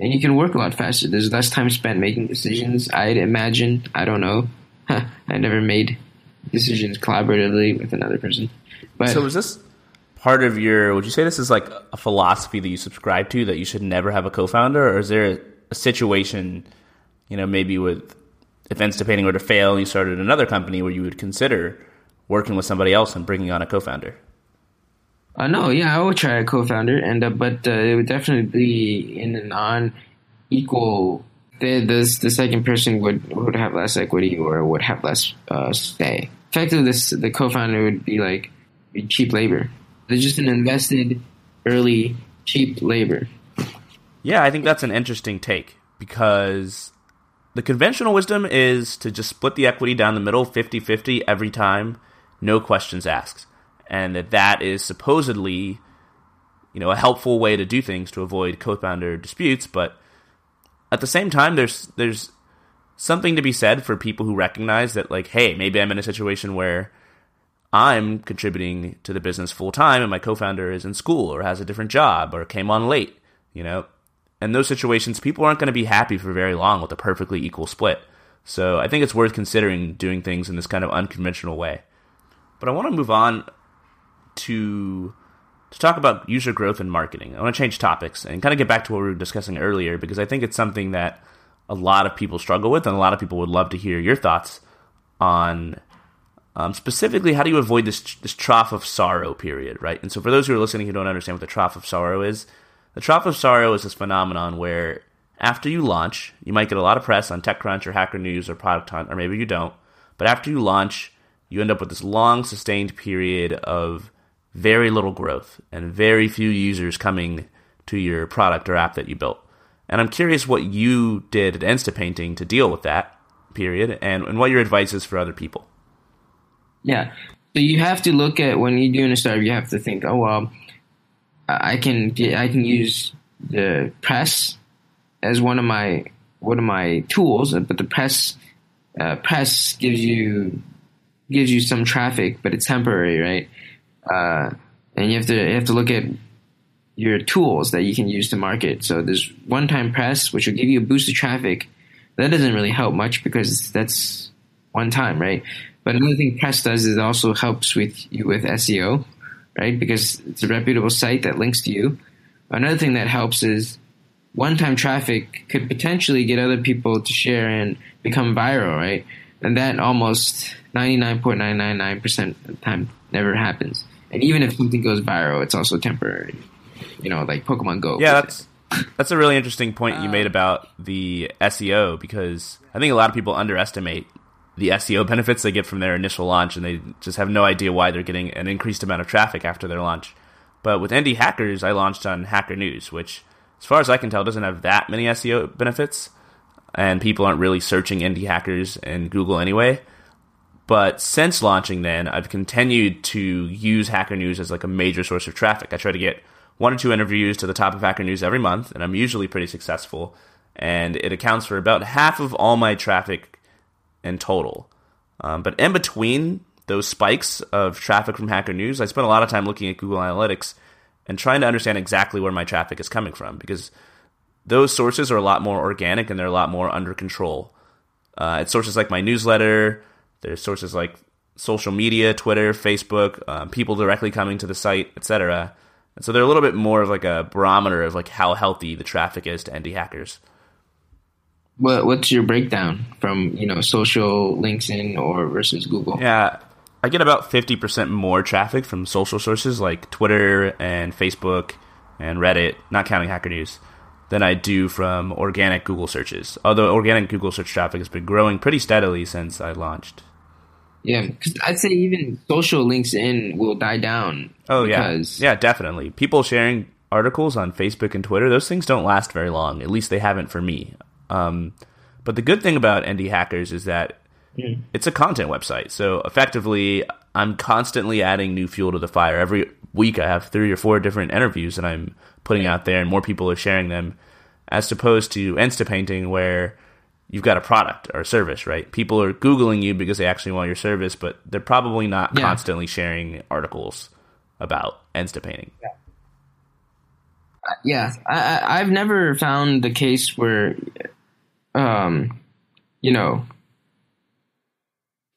And you can work a lot faster. There's less time spent making decisions. I'd imagine. I don't know. I never made decisions collaboratively with another person. But So is this part of your would you say this is like a philosophy that you subscribe to that you should never have a co-founder or is there a, situation you know maybe with if Instapainting were to fail and you started another company where you would consider working with somebody else and bringing on a co-founder uh, no yeah i would try a co-founder and uh, but uh, it would definitely be in a non-equal the, the, the second person would would have less equity or would have less uh, stay effectively this the co-founder would be like cheap labor they're just an invested early cheap labor. Yeah, I think that's an interesting take because the conventional wisdom is to just split the equity down the middle 50-50 every time, no questions asked. And that that is supposedly you know, a helpful way to do things to avoid co-founder disputes, but at the same time there's there's something to be said for people who recognize that like hey, maybe I'm in a situation where I'm contributing to the business full time and my co-founder is in school or has a different job or came on late, you know. In those situations, people aren't going to be happy for very long with a perfectly equal split. So I think it's worth considering doing things in this kind of unconventional way. But I want to move on to to talk about user growth and marketing. I want to change topics and kind of get back to what we were discussing earlier because I think it's something that a lot of people struggle with and a lot of people would love to hear your thoughts on um, specifically, how do you avoid this this trough of sorrow period, right? And so, for those who are listening who don't understand what the trough of sorrow is, the trough of sorrow is this phenomenon where after you launch, you might get a lot of press on TechCrunch or Hacker News or Product Hunt, or maybe you don't. But after you launch, you end up with this long, sustained period of very little growth and very few users coming to your product or app that you built. And I'm curious what you did at Instapainting to deal with that period and, and what your advice is for other people. Yeah. So you have to look at when you're doing a startup, you have to think, oh well, I can get, I can use the press as one of my one of my tools, but the press uh, press gives you gives you some traffic, but it's temporary, right? Uh, and you have to you have to look at your tools that you can use to market. So there's one time press, which will give you a boost of traffic. That doesn't really help much because that's one time, right? But another thing Press does is it also helps with you with SEO, right? Because it's a reputable site that links to you. Another thing that helps is one-time traffic could potentially get other people to share and become viral, right? And that almost 99.999% of the time never happens. And even if something goes viral, it's also temporary. You know, like Pokemon Go. Yeah, that's that's a really interesting point you made um, about the SEO because I think a lot of people underestimate the SEO benefits they get from their initial launch, and they just have no idea why they're getting an increased amount of traffic after their launch. But with Indie Hackers, I launched on Hacker News, which, as far as I can tell, doesn't have that many SEO benefits, and people aren't really searching Indie Hackers in Google anyway. But since launching, then I've continued to use Hacker News as like a major source of traffic. I try to get one or two interviews to the top of Hacker News every month, and I'm usually pretty successful. And it accounts for about half of all my traffic in total. Um, but in between those spikes of traffic from Hacker News, I spent a lot of time looking at Google Analytics and trying to understand exactly where my traffic is coming from because those sources are a lot more organic and they're a lot more under control. Uh, it's sources like my newsletter, there's sources like social media, Twitter, Facebook, um, people directly coming to the site, etc. And so they're a little bit more of like a barometer of like how healthy the traffic is to indie hackers. What what's your breakdown from you know social LinkedIn or versus Google? Yeah, I get about fifty percent more traffic from social sources like Twitter and Facebook and Reddit, not counting Hacker News, than I do from organic Google searches. Although organic Google search traffic has been growing pretty steadily since I launched. Yeah, because I'd say even social links in will die down. Oh yeah, yeah, definitely. People sharing articles on Facebook and Twitter, those things don't last very long. At least they haven't for me. Um, but the good thing about Indie Hackers is that mm. it's a content website. So effectively, I'm constantly adding new fuel to the fire. Every week, I have three or four different interviews that I'm putting out there, and more people are sharing them, as opposed to Instapainting, where you've got a product or a service, right? People are Googling you because they actually want your service, but they're probably not yeah. constantly sharing articles about Instapainting. Yeah. Uh, yeah, I, I've never found the case where um, you know,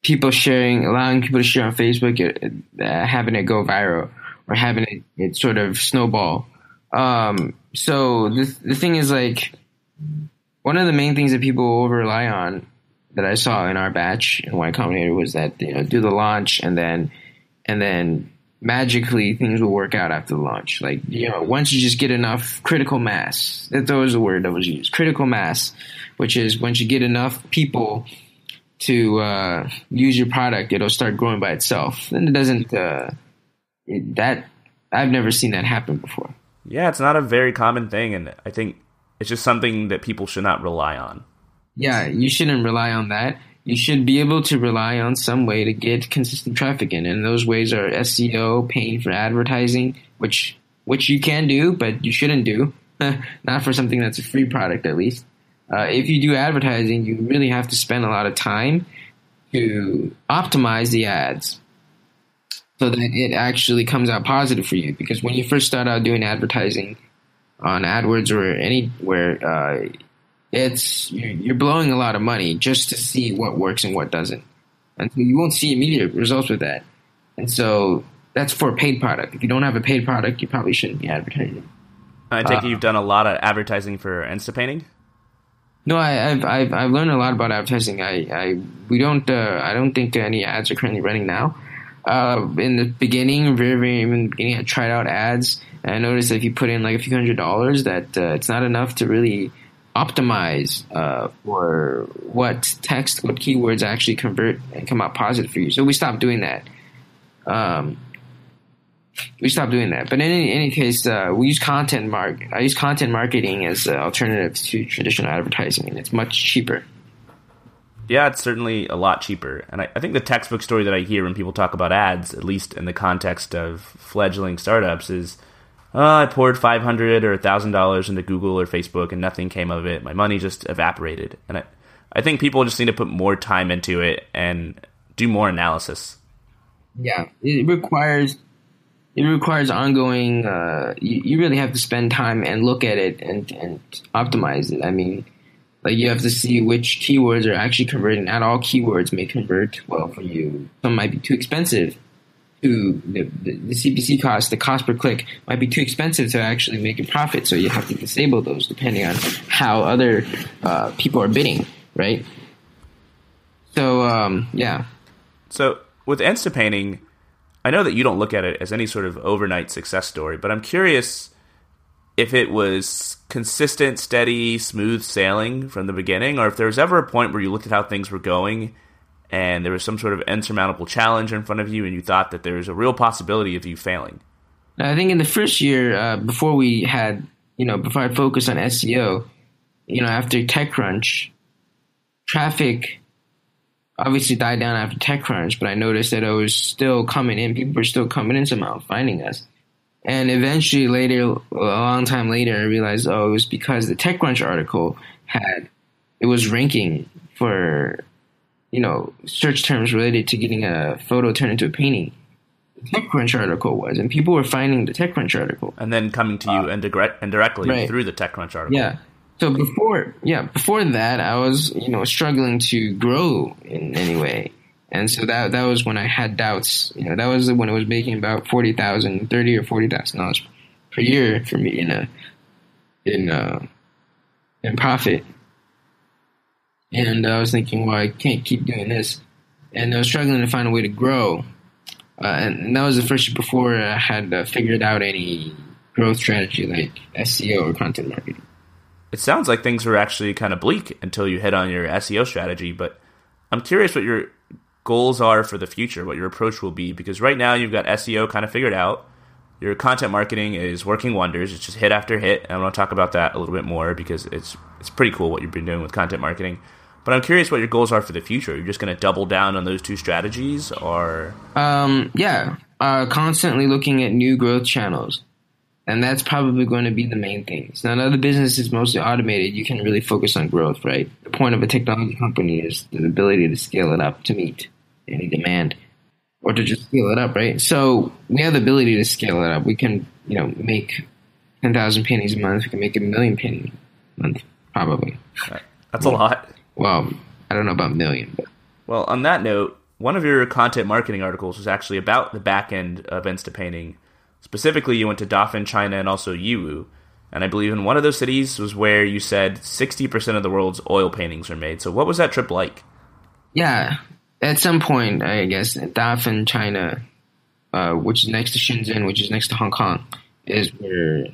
people sharing, allowing people to share on Facebook, uh, uh, having it go viral, or having it, it sort of snowball. Um, so the the thing is like one of the main things that people over rely on that I saw in our batch in Y Combinator was that you know do the launch and then and then magically things will work out after the launch. Like you know once you just get enough critical mass, that was the word that was used, critical mass, which is once you get enough people to uh, use your product, it'll start growing by itself. And it doesn't uh, it, that I've never seen that happen before. Yeah, it's not a very common thing, and I think it's just something that people should not rely on. Yeah, you shouldn't rely on that. You should be able to rely on some way to get consistent traffic in, and those ways are SEO, paying for advertising, which which you can do, but you shouldn't do. not for something that's a free product, at least. Uh, if you do advertising, you really have to spend a lot of time to optimize the ads so that it actually comes out positive for you. Because when you first start out doing advertising on AdWords or anywhere, uh, it's you're blowing a lot of money just to see what works and what doesn't, and so you won't see immediate results with that. And so that's for a paid product. If you don't have a paid product, you probably shouldn't be advertising. I take uh, it you've done a lot of advertising for Instapainting. No, I, have I've I've learned a lot about advertising. I, I we don't uh, I don't think any ads are currently running now. Uh, in the beginning, very very the beginning, I tried out ads, and I noticed that if you put in like a few hundred dollars, that uh, it's not enough to really optimize uh, for what text, what keywords actually convert and come out positive for you. So we stopped doing that. Um, we stopped doing that. But in any, any case, uh, we use content mark. I use content marketing as an alternative to traditional advertising, and it's much cheaper. Yeah, it's certainly a lot cheaper. And I, I, think the textbook story that I hear when people talk about ads, at least in the context of fledgling startups, is oh, I poured five hundred or thousand dollars into Google or Facebook, and nothing came of it. My money just evaporated. And I, I think people just need to put more time into it and do more analysis. Yeah, it requires it requires ongoing. Uh, you, you, really have to spend time and look at it and, and optimize it. I mean, like you have to see which keywords are actually converting. Not all keywords may convert well for you. Some might be too expensive. To the, the, the CPC cost, the cost per click might be too expensive to actually make a profit. So you have to disable those depending on how other uh, people are bidding, right? So um, yeah. So with Instapainting I know that you don't look at it as any sort of overnight success story, but I'm curious if it was consistent, steady, smooth sailing from the beginning, or if there was ever a point where you looked at how things were going and there was some sort of insurmountable challenge in front of you and you thought that there was a real possibility of you failing. I think in the first year, uh, before we had, you know, before I focused on SEO, you know, after TechCrunch, traffic obviously died down after TechCrunch, but I noticed that it was still coming in. People were still coming in somehow, finding us. And eventually, later, a long time later, I realized, oh, it was because the TechCrunch article had, it was ranking for, you know, search terms related to getting a photo turned into a painting. The TechCrunch article was, and people were finding the TechCrunch article. And then coming to you uh, indirect, indirectly right. through the TechCrunch article. Yeah. So before, yeah, before that, I was, you know, struggling to grow in any way. And so that that was when I had doubts. You know, that was when it was making about forty thousand, thirty or forty thousand dollars per year for me in a in uh in profit. And I was thinking, well, I can't keep doing this. And I was struggling to find a way to grow. Uh, and that was the first year before I had uh, figured out any growth strategy like SEO or content marketing it sounds like things were actually kind of bleak until you hit on your SEO strategy. But I'm curious what your goals are for the future, what your approach will be, because right now you've got SEO kind of figured out. Your content marketing is working wonders. It's just hit after hit, and I want to talk about that a little bit more because it's it's pretty cool what you've been doing with content marketing. But I'm curious what your goals are for the future. You're just going to double down on those two strategies, or um, yeah, uh, constantly looking at new growth channels. And that's probably going to be the main thing. So now the business is mostly automated. You can really focus on growth, right? The point of a technology company is the ability to scale it up to meet any demand or to just scale it up, right? So we have the ability to scale it up. We can, you know, make 10,000 pennies a month. We can make a million pennies a month, probably. That's a lot. Well, I don't know about million, but. Well, on that note, one of your content marketing articles was actually about the back end of Instapainting Specifically, you went to Dafen, China, and also Yiwu. And I believe in one of those cities was where you said 60% of the world's oil paintings are made. So, what was that trip like? Yeah, at some point, I guess, Dafen, China, uh, which is next to Shenzhen, which is next to Hong Kong, is where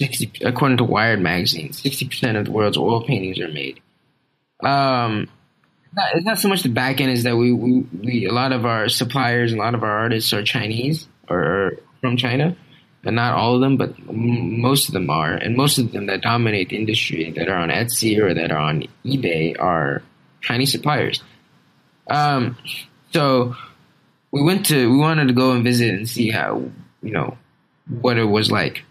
60, according to Wired magazine, 60% of the world's oil paintings are made. Um, it's not so much the back end, is that we, we, we, a lot of our suppliers and a lot of our artists are Chinese or, from China but not all of them, but m- most of them are, and most of them that dominate the industry that are on Etsy or that are on eBay are Chinese suppliers. Um, so we went to we wanted to go and visit and see how you know what it was like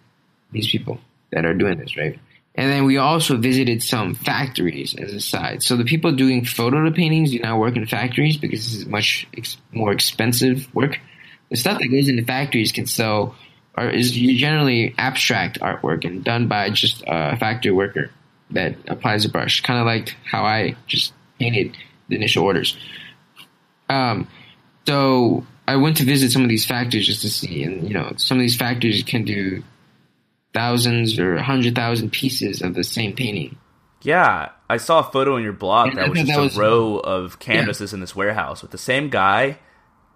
these people that are doing this, right? And then we also visited some factories as a side. So the people doing photo paintings do not work in factories because this is much ex- more expensive work. The stuff that goes into factories can sell or is generally abstract artwork and done by just a factory worker that applies a brush, kind of like how I just painted the initial orders. Um, so I went to visit some of these factories just to see, and you know, some of these factories can do thousands or a hundred thousand pieces of the same painting. Yeah, I saw a photo in your blog that was just that was, a row of canvases yeah. in this warehouse with the same guy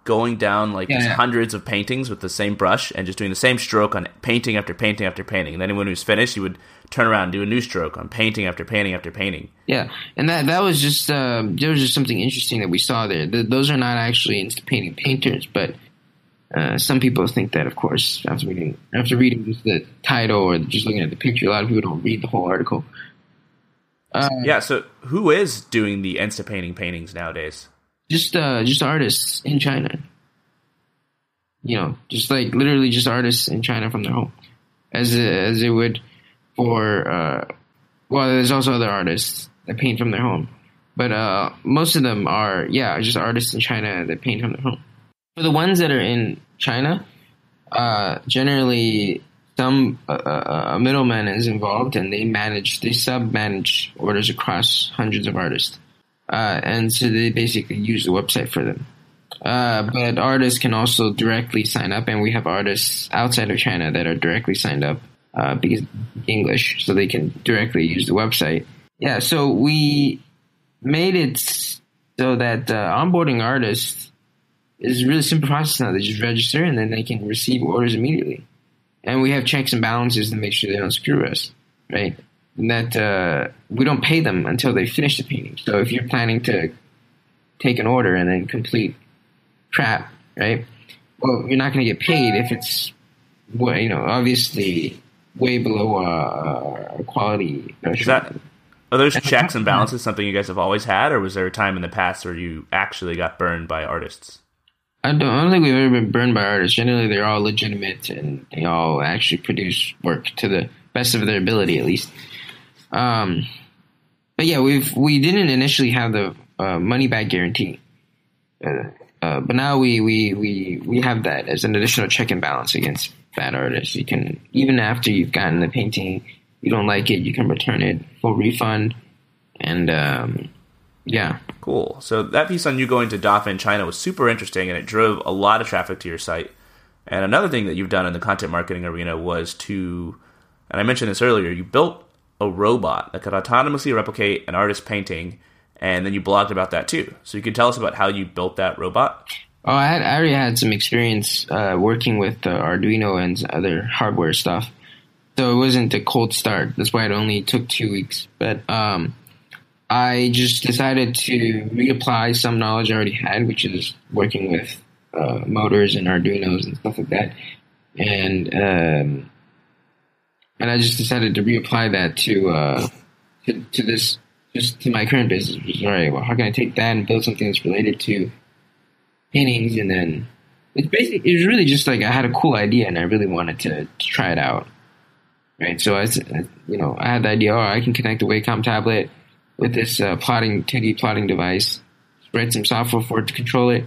going down like yeah, yeah. hundreds of paintings with the same brush and just doing the same stroke on painting after painting after painting. And then when he was finished, he would turn around and do a new stroke on painting after painting after painting. Yeah, and that that was just uh, there was just something interesting that we saw there. The, those are not actually Instapainting painters, but uh, some people think that, of course, after reading after reading just the title or just looking at the picture, a lot of people don't read the whole article. Uh, yeah, so who is doing the Instapainting paintings nowadays? Just uh, just artists in China. You know, just like literally just artists in China from their home, as as it would for uh, well, there's also other artists that paint from their home, but uh, most of them are yeah, just artists in China that paint from their home. For the ones that are in China, uh, generally some uh, uh, uh middleman is involved and they manage they sub manage orders across hundreds of artists uh, and so they basically use the website for them. Uh, but artists can also directly sign up, and we have artists outside of China that are directly signed up uh, because English, so they can directly use the website. Yeah, so we made it so that onboarding artists is really simple process now. They just register, and then they can receive orders immediately. And we have checks and balances to make sure they don't screw us, right? That uh, we don't pay them until they finish the painting. So if you're planning to take an order and then complete crap, right? Well, you're not going to get paid if it's, well, you know, obviously way below uh, quality. Is that, are those checks and balances something you guys have always had, or was there a time in the past where you actually got burned by artists? I don't, I don't think we've ever been burned by artists. Generally, they're all legitimate and they all actually produce work to the best of their ability, at least. Um, but yeah, we've we didn't initially have the uh, money back guarantee, uh, uh, but now we, we we we have that as an additional check and balance against bad artists. You can even after you've gotten the painting, you don't like it, you can return it, full refund, and um, yeah. Cool. So that piece on you going to Dafen China was super interesting, and it drove a lot of traffic to your site. And another thing that you've done in the content marketing arena was to, and I mentioned this earlier, you built a robot that could autonomously replicate an artist's painting, and then you blogged about that too. So you could tell us about how you built that robot. Oh, I, had, I already had some experience uh, working with uh, Arduino and other hardware stuff, so it wasn't a cold start. That's why it only took two weeks. But um, I just decided to reapply some knowledge I already had, which is working with uh, motors and Arduinos and stuff like that, and um, and I just decided to reapply that to uh, to, to this just to my current business. Which is all right. Well, how can I take that and build something that's related to paintings? And then it's basically it was really just like I had a cool idea and I really wanted to, to try it out. Right. So I, you know, I had the idea. Oh, I can connect the Wacom tablet with this uh, plotting 2D plotting device. Write some software for it to control it,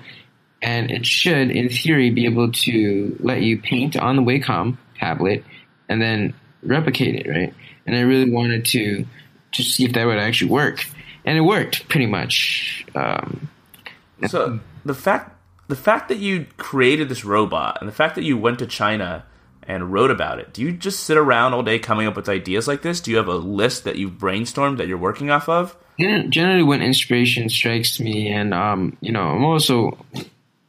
and it should, in theory, be able to let you paint on the Wacom tablet and then replicate it, right? And I really wanted to to see if that would actually work, and it worked pretty much. Um, so the fact the fact that you created this robot and the fact that you went to China and wrote about it. Do you just sit around all day coming up with ideas like this? Do you have a list that you've brainstormed that you're working off of? Generally, when inspiration strikes me, and um, you know, I'm also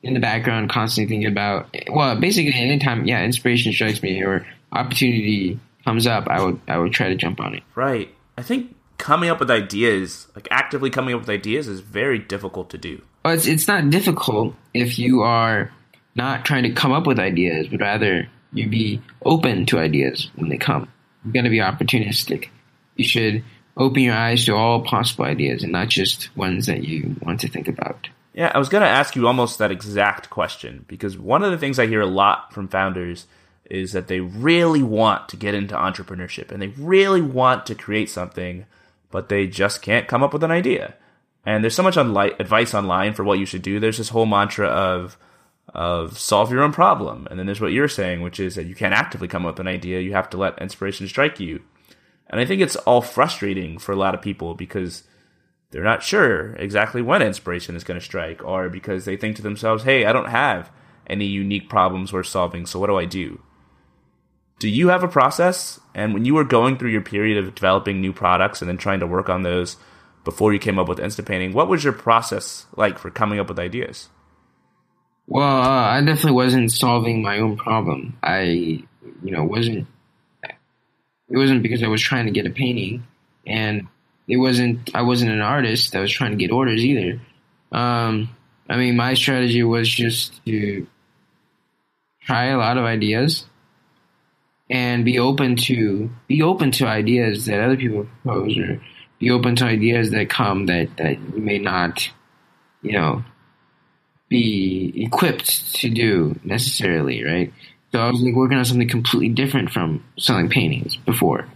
in the background constantly thinking about. Well, basically, anytime, yeah, inspiration strikes me or opportunity comes up, I would I would try to jump on it. Right. I think coming up with ideas, like actively coming up with ideas, is very difficult to do. Well, it's it's not difficult if you are not trying to come up with ideas, but rather you be open to ideas when they come. You're going to be opportunistic. You should open your eyes to all possible ideas and not just ones that you want to think about. Yeah, I was going to ask you almost that exact question because one of the things I hear a lot from founders is that they really want to get into entrepreneurship and they really want to create something, but they just can't come up with an idea. And there's so much advice online for what you should do. There's this whole mantra of of solve your own problem. And then there's what you're saying, which is that you can't actively come up with an idea. You have to let inspiration strike you. And I think it's all frustrating for a lot of people because they're not sure exactly when inspiration is going to strike, or because they think to themselves, hey, I don't have any unique problems worth solving, so what do I do? Do you have a process? And when you were going through your period of developing new products and then trying to work on those before you came up with Instapainting, what was your process like for coming up with ideas? Well, uh, I definitely wasn't solving my own problem. I, you know, wasn't. It wasn't because I was trying to get a painting, and it wasn't. I wasn't an artist that was trying to get orders either. Um, I mean, my strategy was just to try a lot of ideas and be open to be open to ideas that other people propose, or be open to ideas that come that that you may not, you know, be equipped to do necessarily, right? So I was like working on something completely different from selling paintings before.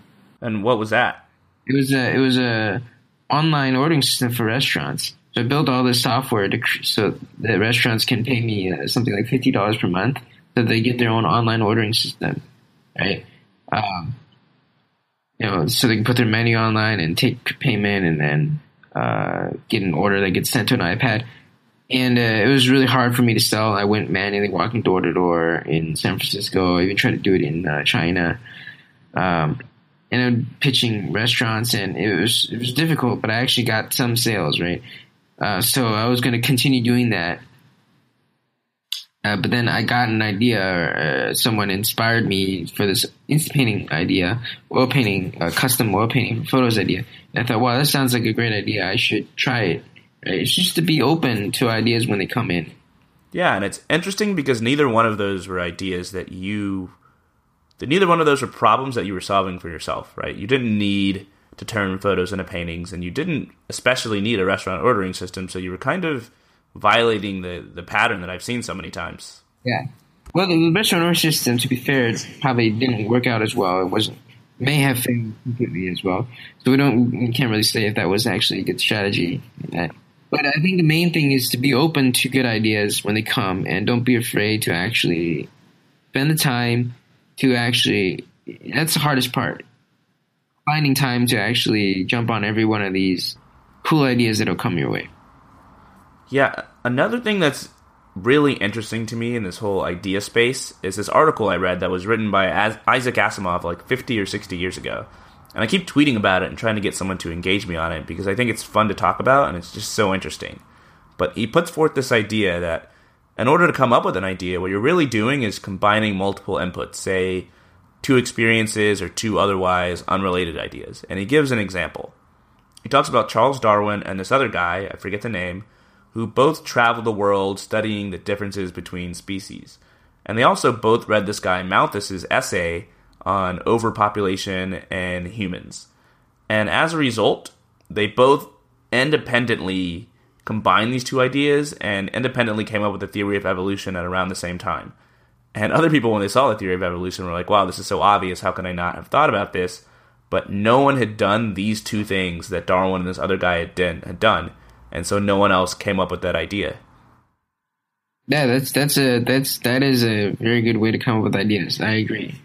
And what was that? It was a it was a online ordering system for restaurants. So I built all this software to, so that restaurants can pay me uh, something like fifty dollars per month, so they get their own online ordering system, right? Um, you know, so they can put their menu online and take payment, and then uh, get an order that gets sent to an iPad and uh, it was really hard for me to sell. I went manually walking door to door in San Francisco. I even tried to do it in uh, China, um, and I'm pitching restaurants, and it was it was difficult. But I actually got some sales, right? Uh, so I was going to continue doing that. Uh, but then I got an idea. Uh, someone inspired me for this Instapainting idea, oil painting, uh, custom oil painting photos idea. And I thought, wow, that sounds like a great idea. I should try it. It's just to be open to ideas when they come in. Yeah, and it's interesting because neither one of those were ideas that you that neither one of those were problems that you were solving for yourself, right? You didn't need to turn photos into paintings and you didn't especially need a restaurant ordering system, so you were kind of violating the the pattern that I've seen so many times. Yeah. Well, the restaurant ordering system, to be fair, probably didn't work out as well. It wasn't may have failed completely as well. So we don't we can't really say if that was actually a good strategy. But I think the main thing is to be open to good ideas when they come and don't be afraid to actually spend the time to actually that's the hardest part. Finding time to actually jump on every one of these cool ideas that'll come your way. Yeah, another thing that's really interesting to me in this whole idea space is this article I read that was written by Isaac Asimov like 50 or 60 years ago. And I keep tweeting about it and trying to get someone to engage me on it because I think it's fun to talk about and it's just so interesting. But he puts forth this idea that in order to come up with an idea, what you're really doing is combining multiple inputs, say two experiences or two otherwise unrelated ideas. And he gives an example. He talks about Charles Darwin and this other guy, I forget the name, who both traveled the world studying the differences between species. And they also both read this guy Malthus's essay on overpopulation and humans. And as a result, they both independently combined these two ideas and independently came up with the theory of evolution at around the same time. And other people, when they saw the theory of evolution, were like, wow, this is so obvious. How can I not have thought about this? But no one had done these two things that Darwin and this other guy had, had done. And so no one else came up with that idea. Yeah, that's that's a that's that is a very good way to come up with ideas. I agree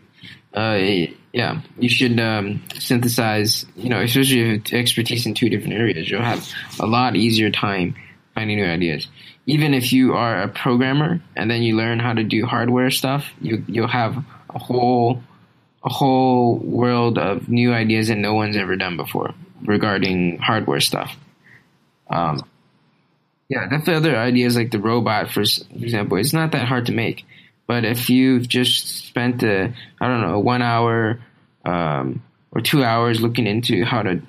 uh, yeah, you should um, synthesize. You know, especially if expertise in two different areas, you'll have a lot easier time finding new ideas. Even if you are a programmer and then you learn how to do hardware stuff, you you'll have a whole a whole world of new ideas that no one's ever done before regarding hardware stuff. Um, yeah, definitely other ideas like the robot, for example, it's not that hard to make. But if you've just spent a, I don't know, one hour um, or two hours looking into how to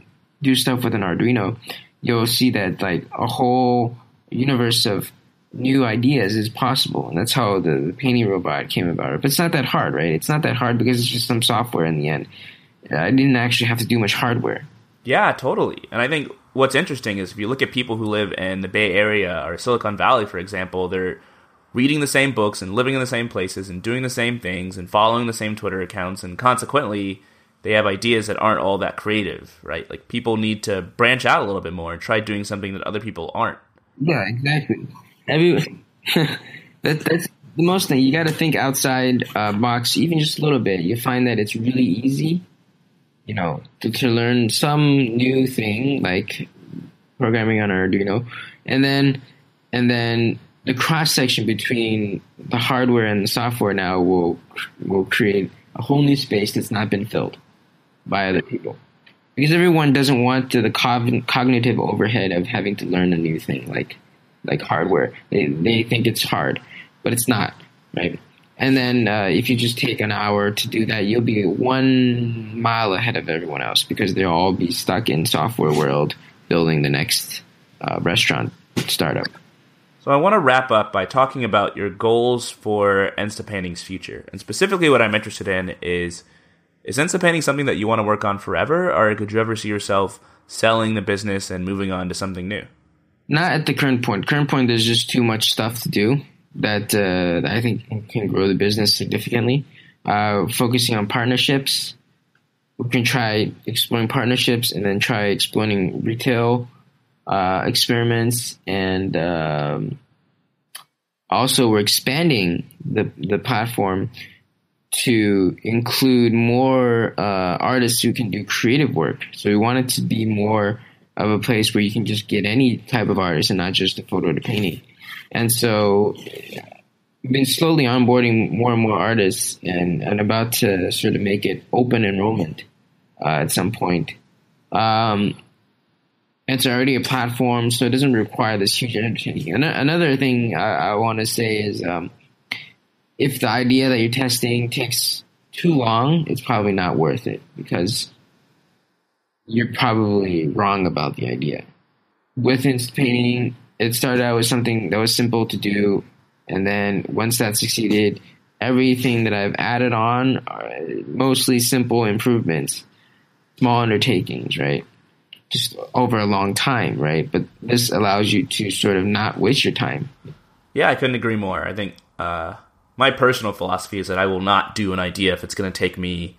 do stuff with an Arduino, you'll see that like a whole universe of new ideas is possible. And that's how the, the painting robot came about. But it's not that hard, right? It's not that hard because it's just some software in the end. I didn't actually have to do much hardware. Yeah, totally. And I think what's interesting is if you look at people who live in the Bay Area or Silicon Valley, for example, they're reading the same books and living in the same places and doing the same things and following the same Twitter accounts, and consequently, they have ideas that aren't all that creative, right? Like people need to branch out a little bit more and try doing something that other people aren't. Yeah, exactly. Every that, that's the most thing. You got to think outside uh, box, even just a little bit. You find that it's really easy, you know, to, to learn some new thing like programming on Arduino, and then and then the cross section between the hardware and the software now will will create a whole new space that's not been filled by other people because everyone doesn't want the cognitive overhead of having to learn a new thing like like hardware. They they think it's hard, but it's not, right? And then uh, if you just take an hour to do that, you'll be one mile ahead of everyone else because they'll all be stuck in software world building the next uh, restaurant startup. So I want to wrap up by talking about your goals for Instapainting's future, and specifically what I'm interested in is is Instapainting something that you want to work on forever, or could you ever see yourself selling the business and moving on to something new? Not at the current point. Current point, there's just too much stuff to do that, uh, I think can grow the business significantly. Uh, focusing on partnerships, we can try exploring partnerships and then try exploring retail uh, experiments and um, also we're expanding the the platform to include more uh, artists who can do creative work. So we want it to be more of a place where you can just get any type of artist and not just a photo to painting. And so we've been slowly onboarding more and more artists and, and about to sort of make it open enrollment uh, at some point. Um, it's already a platform, so it doesn't require this huge entertaining. Another thing I, I want to say is um, if the idea that you're testing takes too long, it's probably not worth it because you're probably wrong about the idea. With Instapainting, it started out with something that was simple to do, and then once that succeeded, everything that I've added on are mostly simple improvements, small undertakings, right? Just over a long time, right? But this allows you to sort of not waste your time. Yeah, I couldn't agree more. I think uh, my personal philosophy is that I will not do an idea if it's going to take me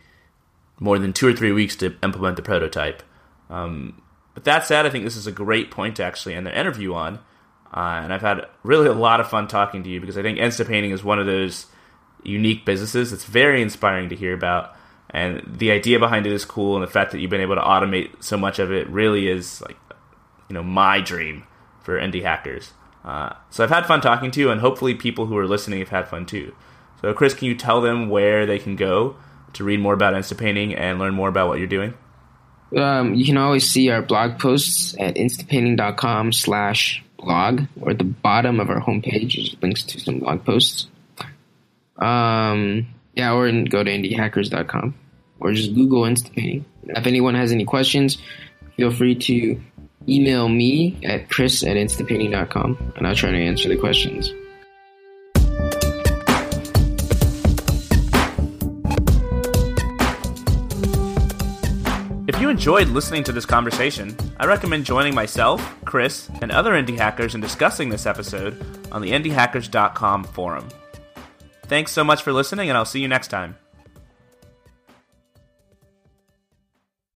more than two or three weeks to implement the prototype. Um, but that said, I think this is a great point to actually end the interview on. Uh, and I've had really a lot of fun talking to you because I think Instapainting is one of those unique businesses that's very inspiring to hear about. And the idea behind it is cool, and the fact that you've been able to automate so much of it really is like, you know, my dream for indie hackers. Uh, so I've had fun talking to you, and hopefully people who are listening have had fun too. So Chris, can you tell them where they can go to read more about Instapainting and learn more about what you're doing? Um, you can always see our blog posts at instapainting.com slash blog or at the bottom of our homepage is links to some blog posts. Um, yeah, or go to indiehackers.com or just Google Instapainting. If anyone has any questions, feel free to email me at chris at instapainting.com and I'll try to answer the questions. If you enjoyed listening to this conversation, I recommend joining myself, Chris, and other indie hackers in discussing this episode on the indiehackers.com forum. Thanks so much for listening, and I'll see you next time.